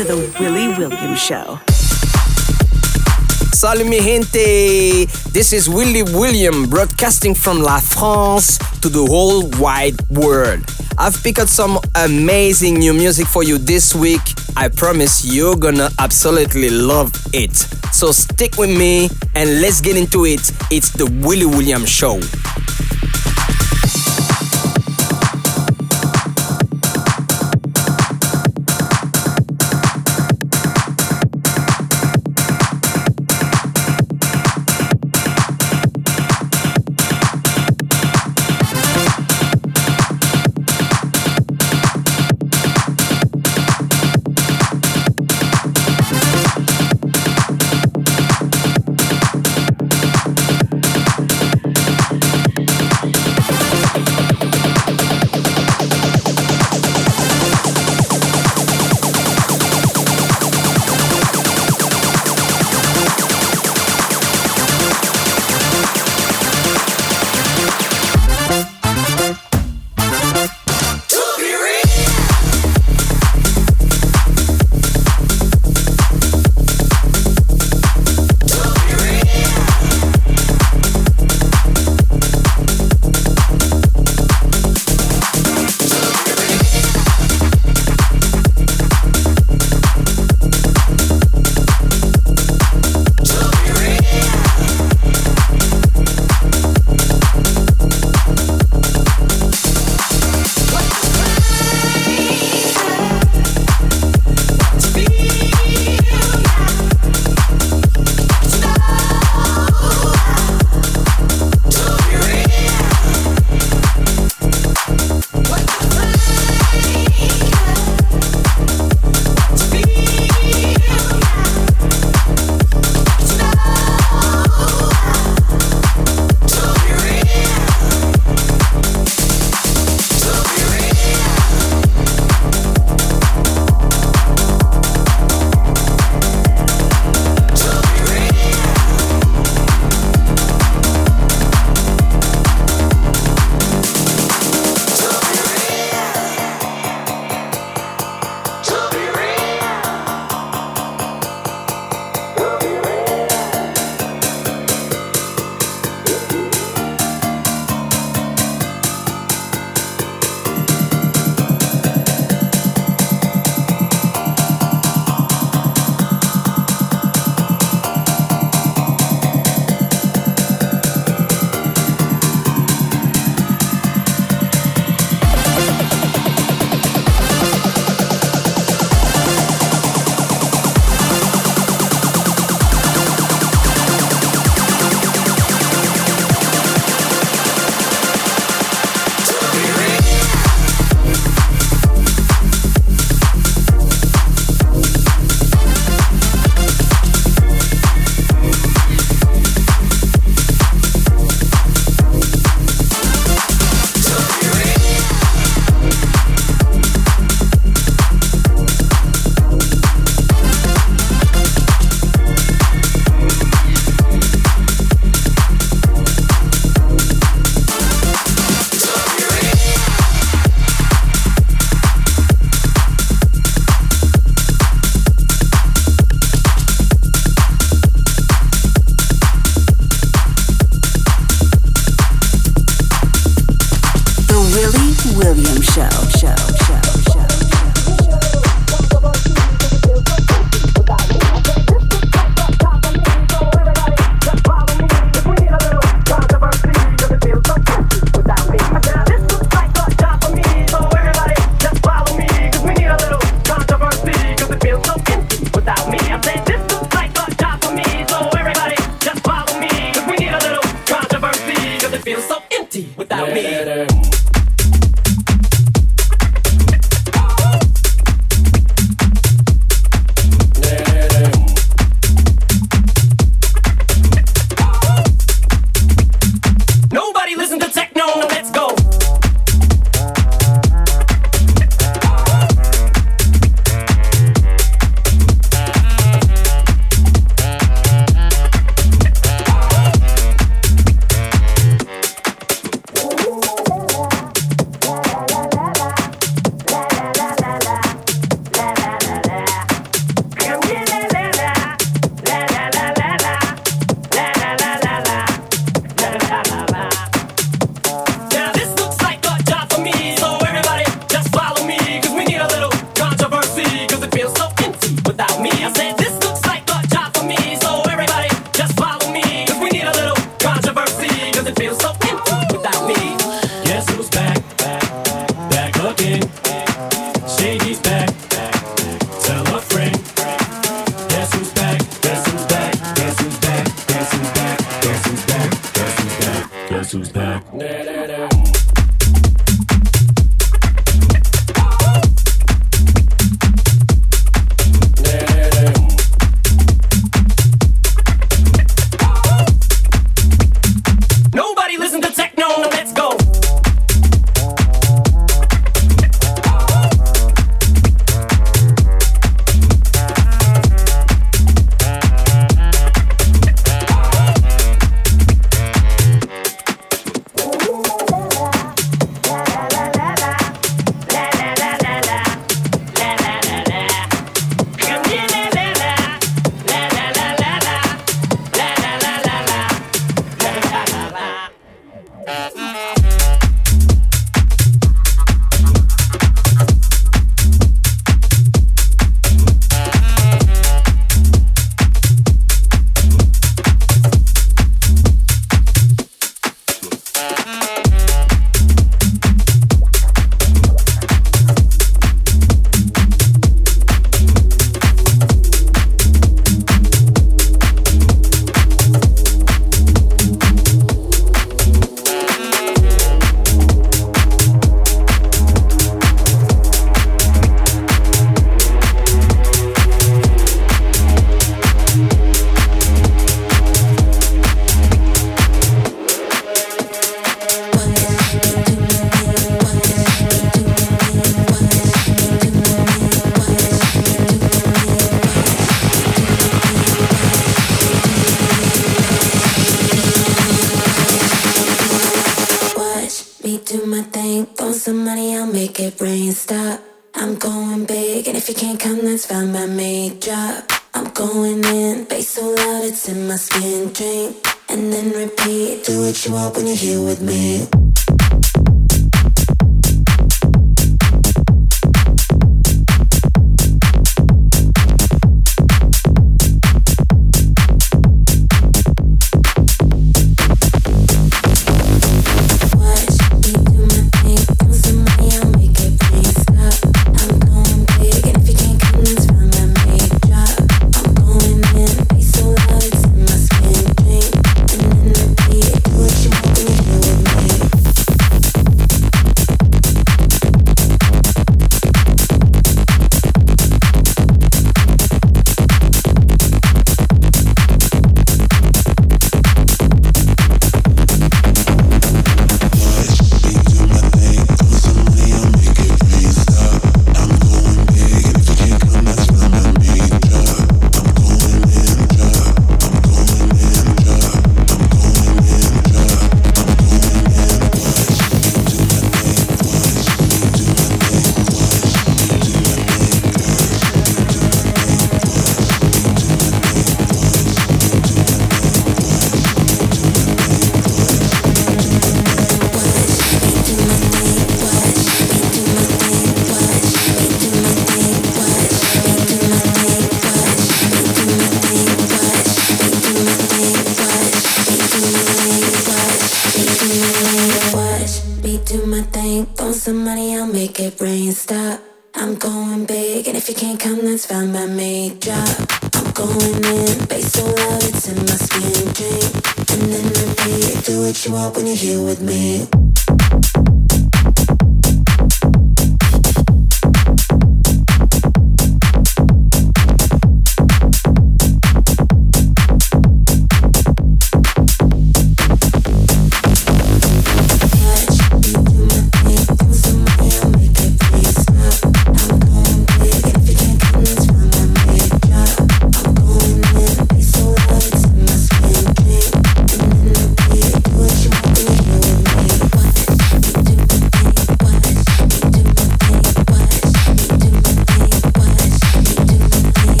To the Willy Williams Show. Salut mi gente! This is Willy William broadcasting from La France to the whole wide world. I've picked some amazing new music for you this week. I promise you're gonna absolutely love it. So stick with me and let's get into it. It's the Willy William Show.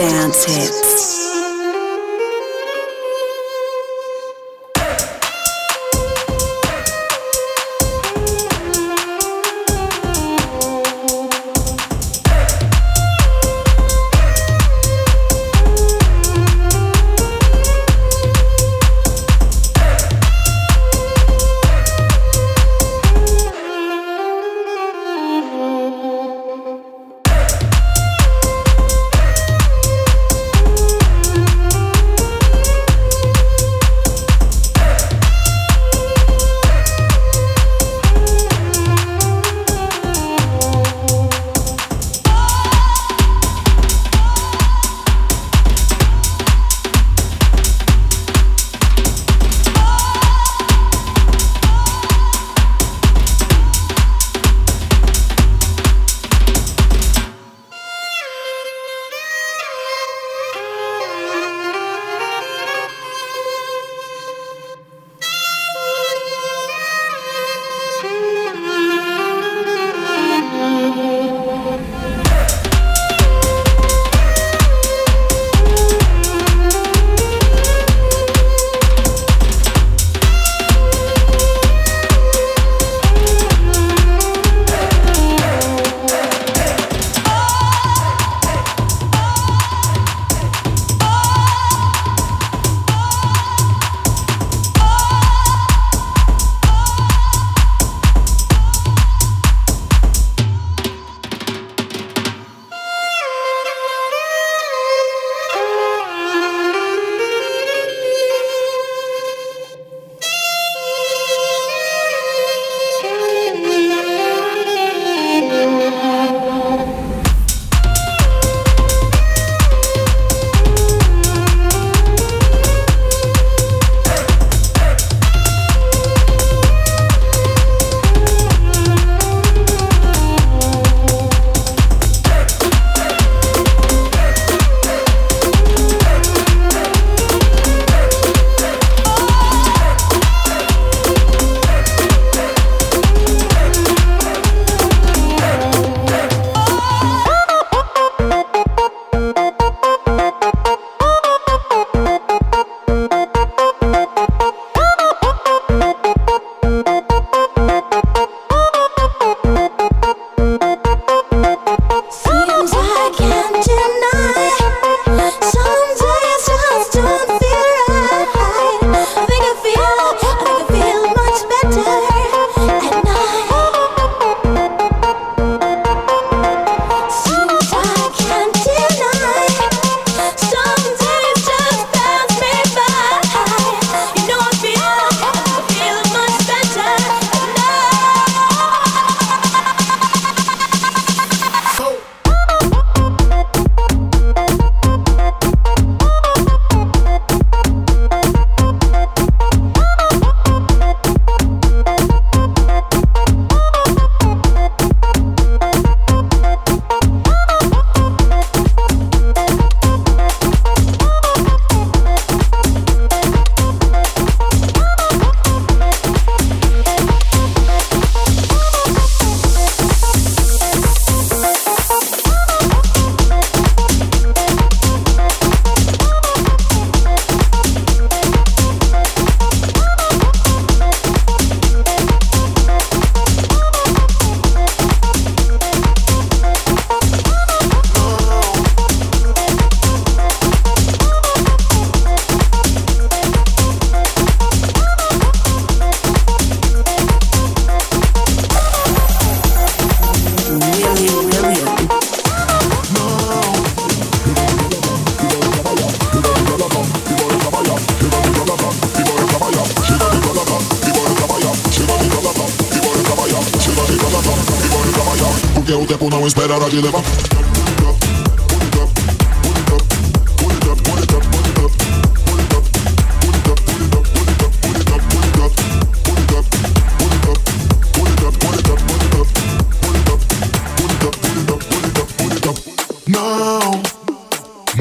dance hit.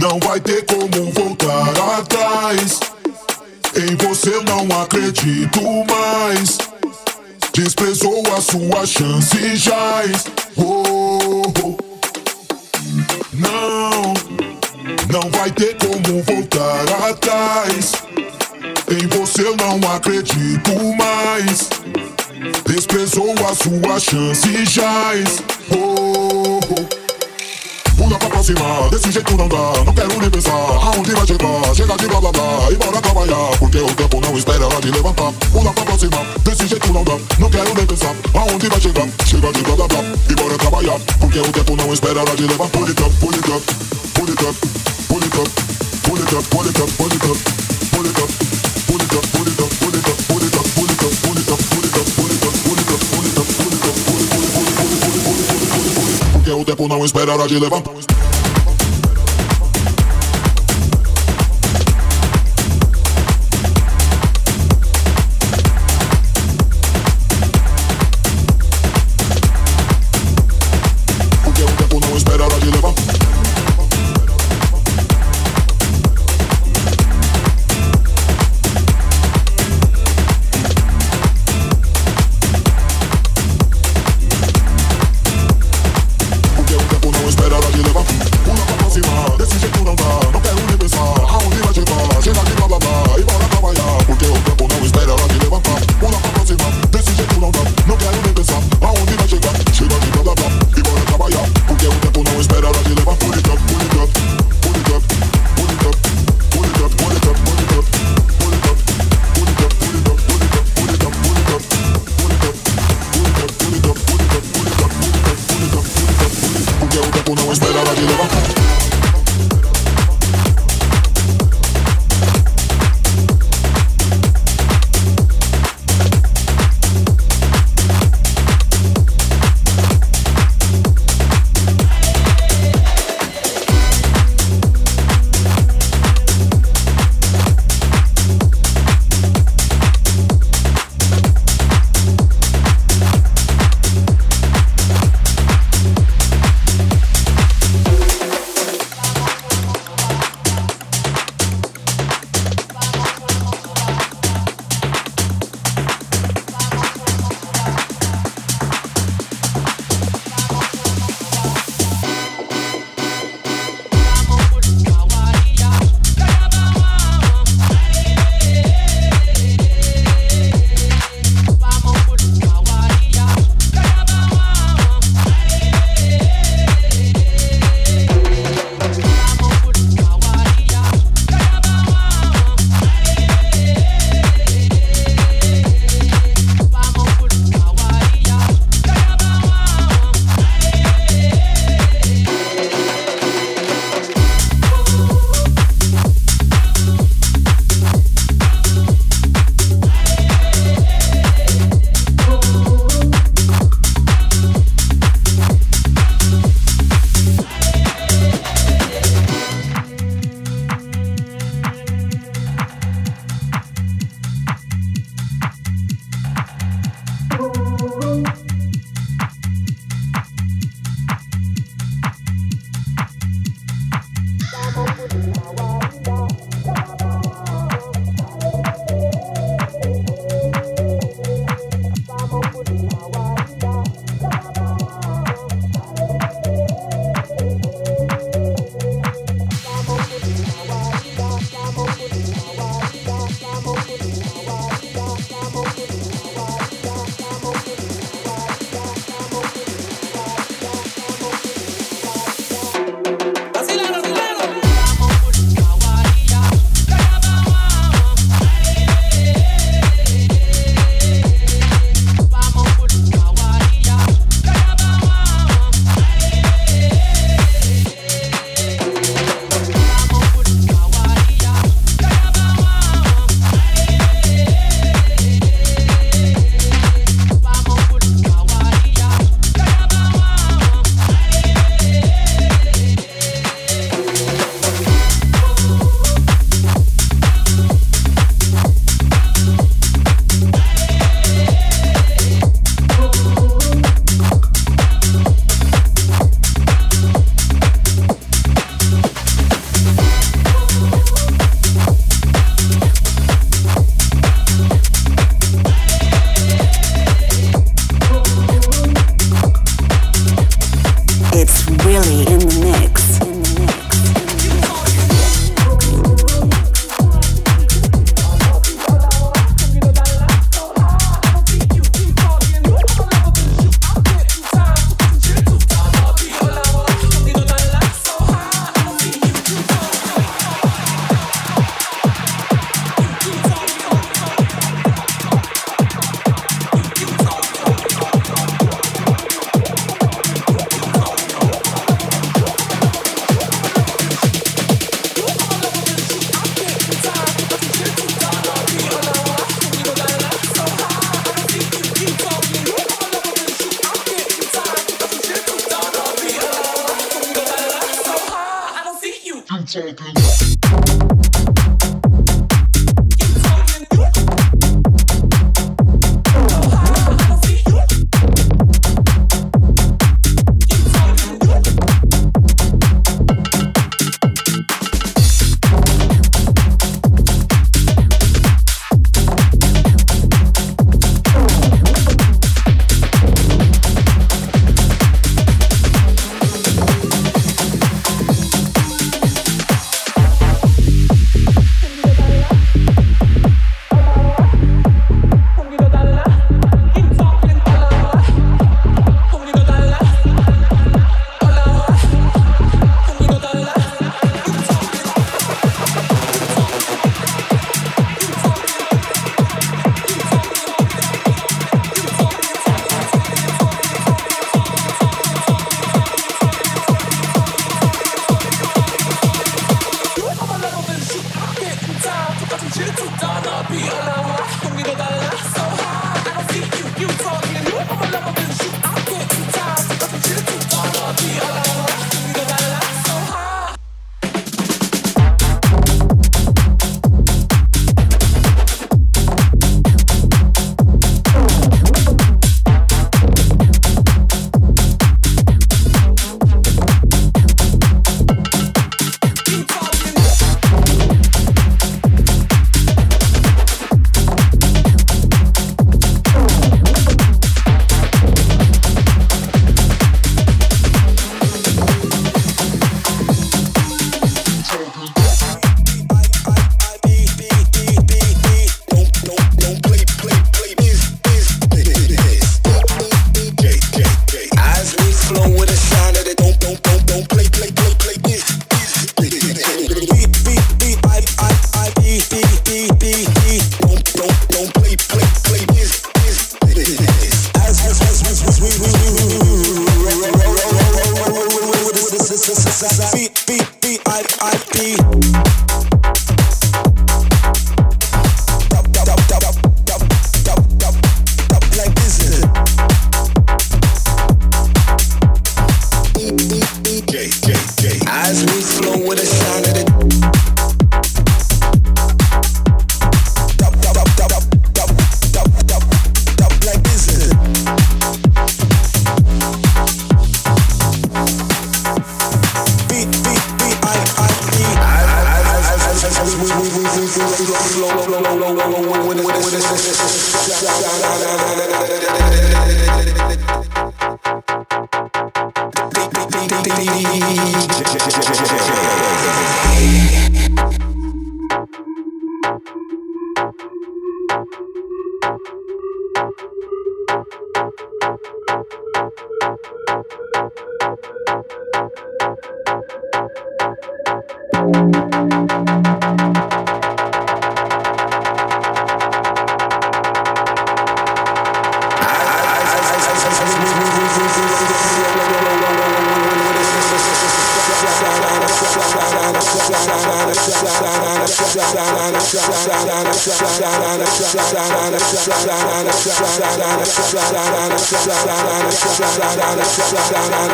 Não vai ter como voltar atrás. Em você não acredito mais. Desprezou a sua chance e jaz. Oh, oh. Não, não vai ter como voltar atrás. Em você não acredito mais. Desprezou a sua chance e jaz. Oh, oh. Pula pra próxima Desse jeito não dá, não quero nem pensar Aonde vai chegar, chega de blá blá blá E bora trabalhar, porque o tempo não espera ela de levantar Pula pra próxima, desse jeito não dá Não quero nem pensar, aonde vai chegar Chega de blá blá blá, e bora trabalhar Porque o tempo não espera ela de levantar Pull it up, pull it up, pull it up Pull it up, pull it up, pull it up, pull it up Pull it up, pull it up, pull it up, o tempo não espera ela de levantar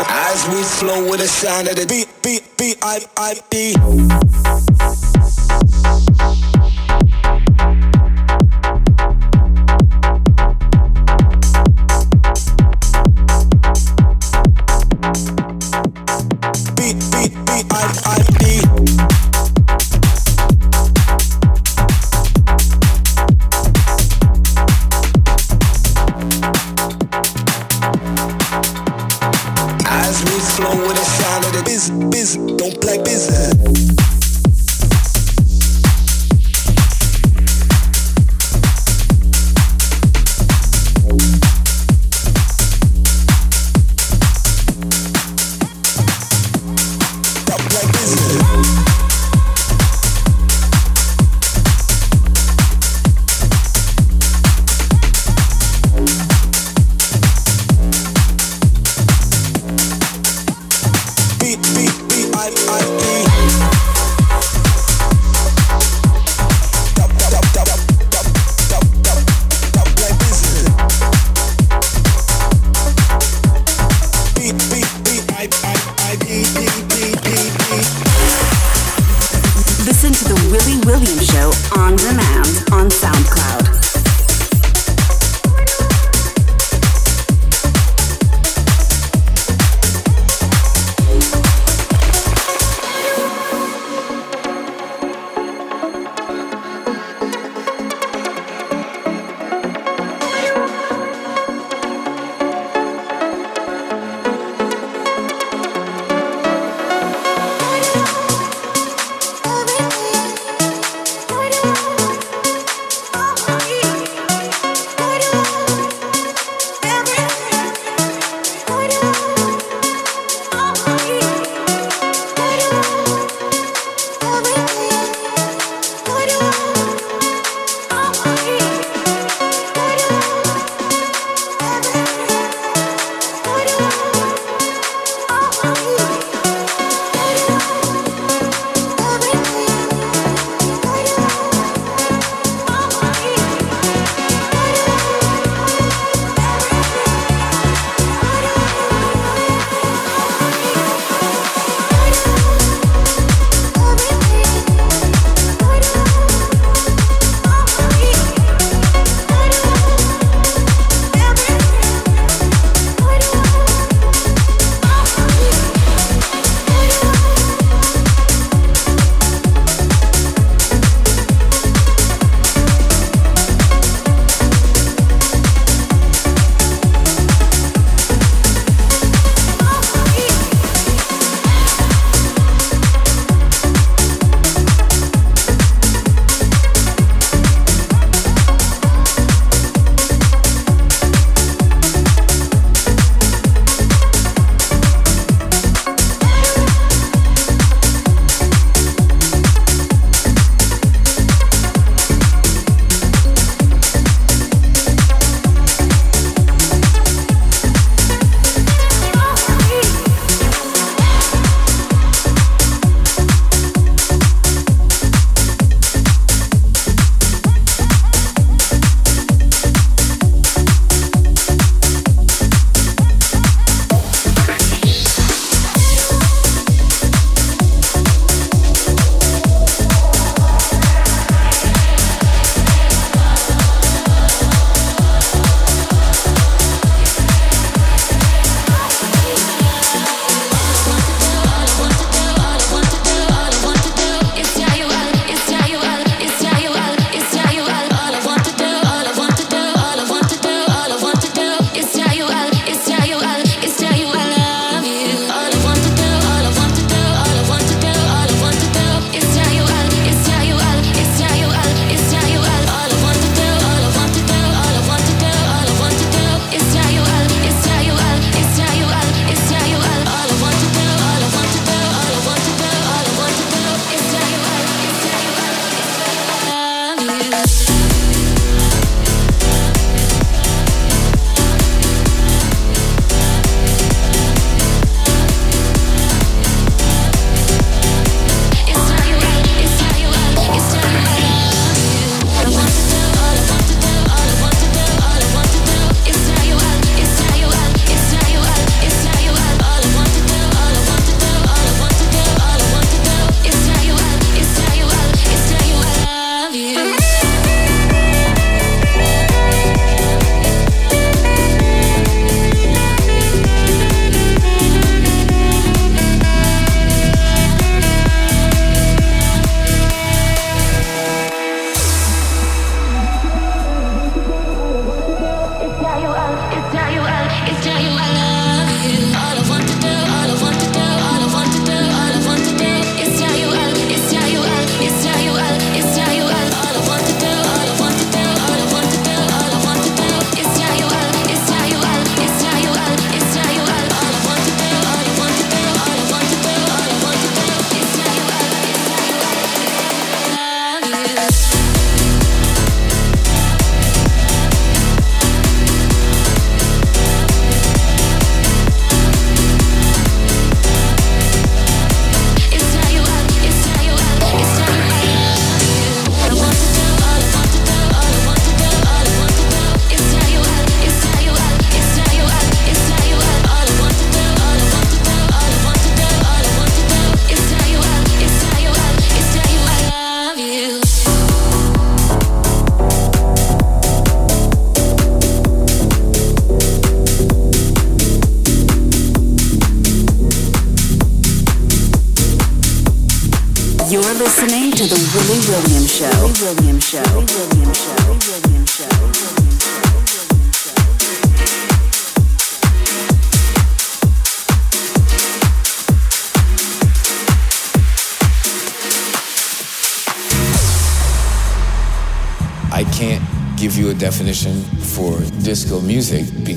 As we flow with the sound of the beat, beat, beat, I, I, beat.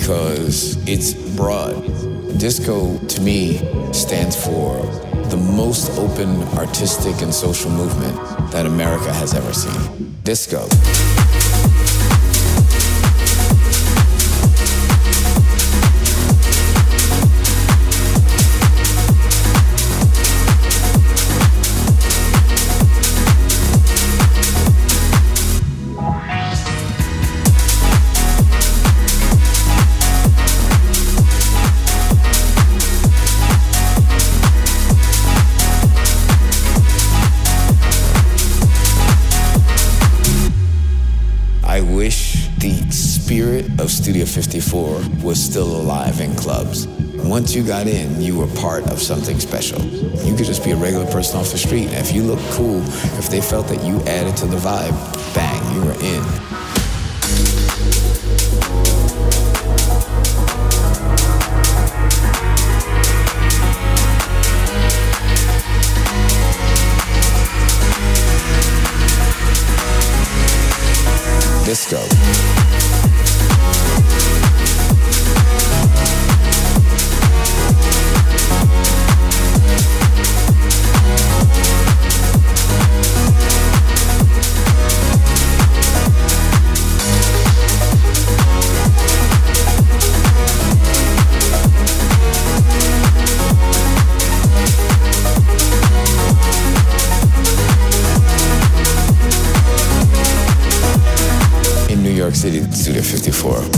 Because it's broad. Disco, to me, stands for the most open artistic and social movement that America has ever seen. Disco. Of 54 was still alive in clubs. Once you got in, you were part of something special. You could just be a regular person off the street. If you looked cool, if they felt that you added to the vibe, bang, you were in. Studio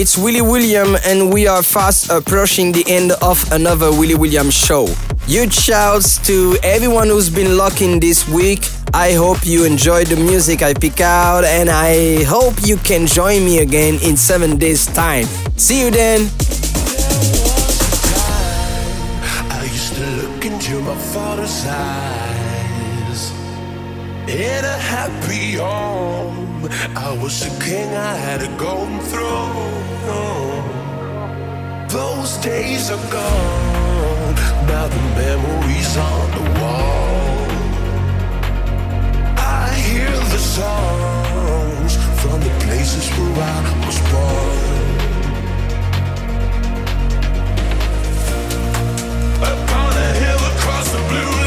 it's Willy William, and we are fast approaching the end of another Willy William show. Huge shouts to everyone who's been locking this week. I hope you enjoyed the music I pick out, and I hope you can join me again in seven days' time. See you then. I used to look into my father's eyes. In a happy home, I was a king, I had it going through. Those days are gone, now the memories on the wall. I hear the songs from the places where I was born. Upon a hill across the blue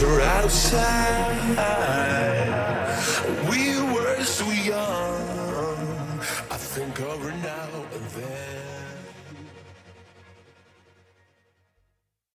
her outside.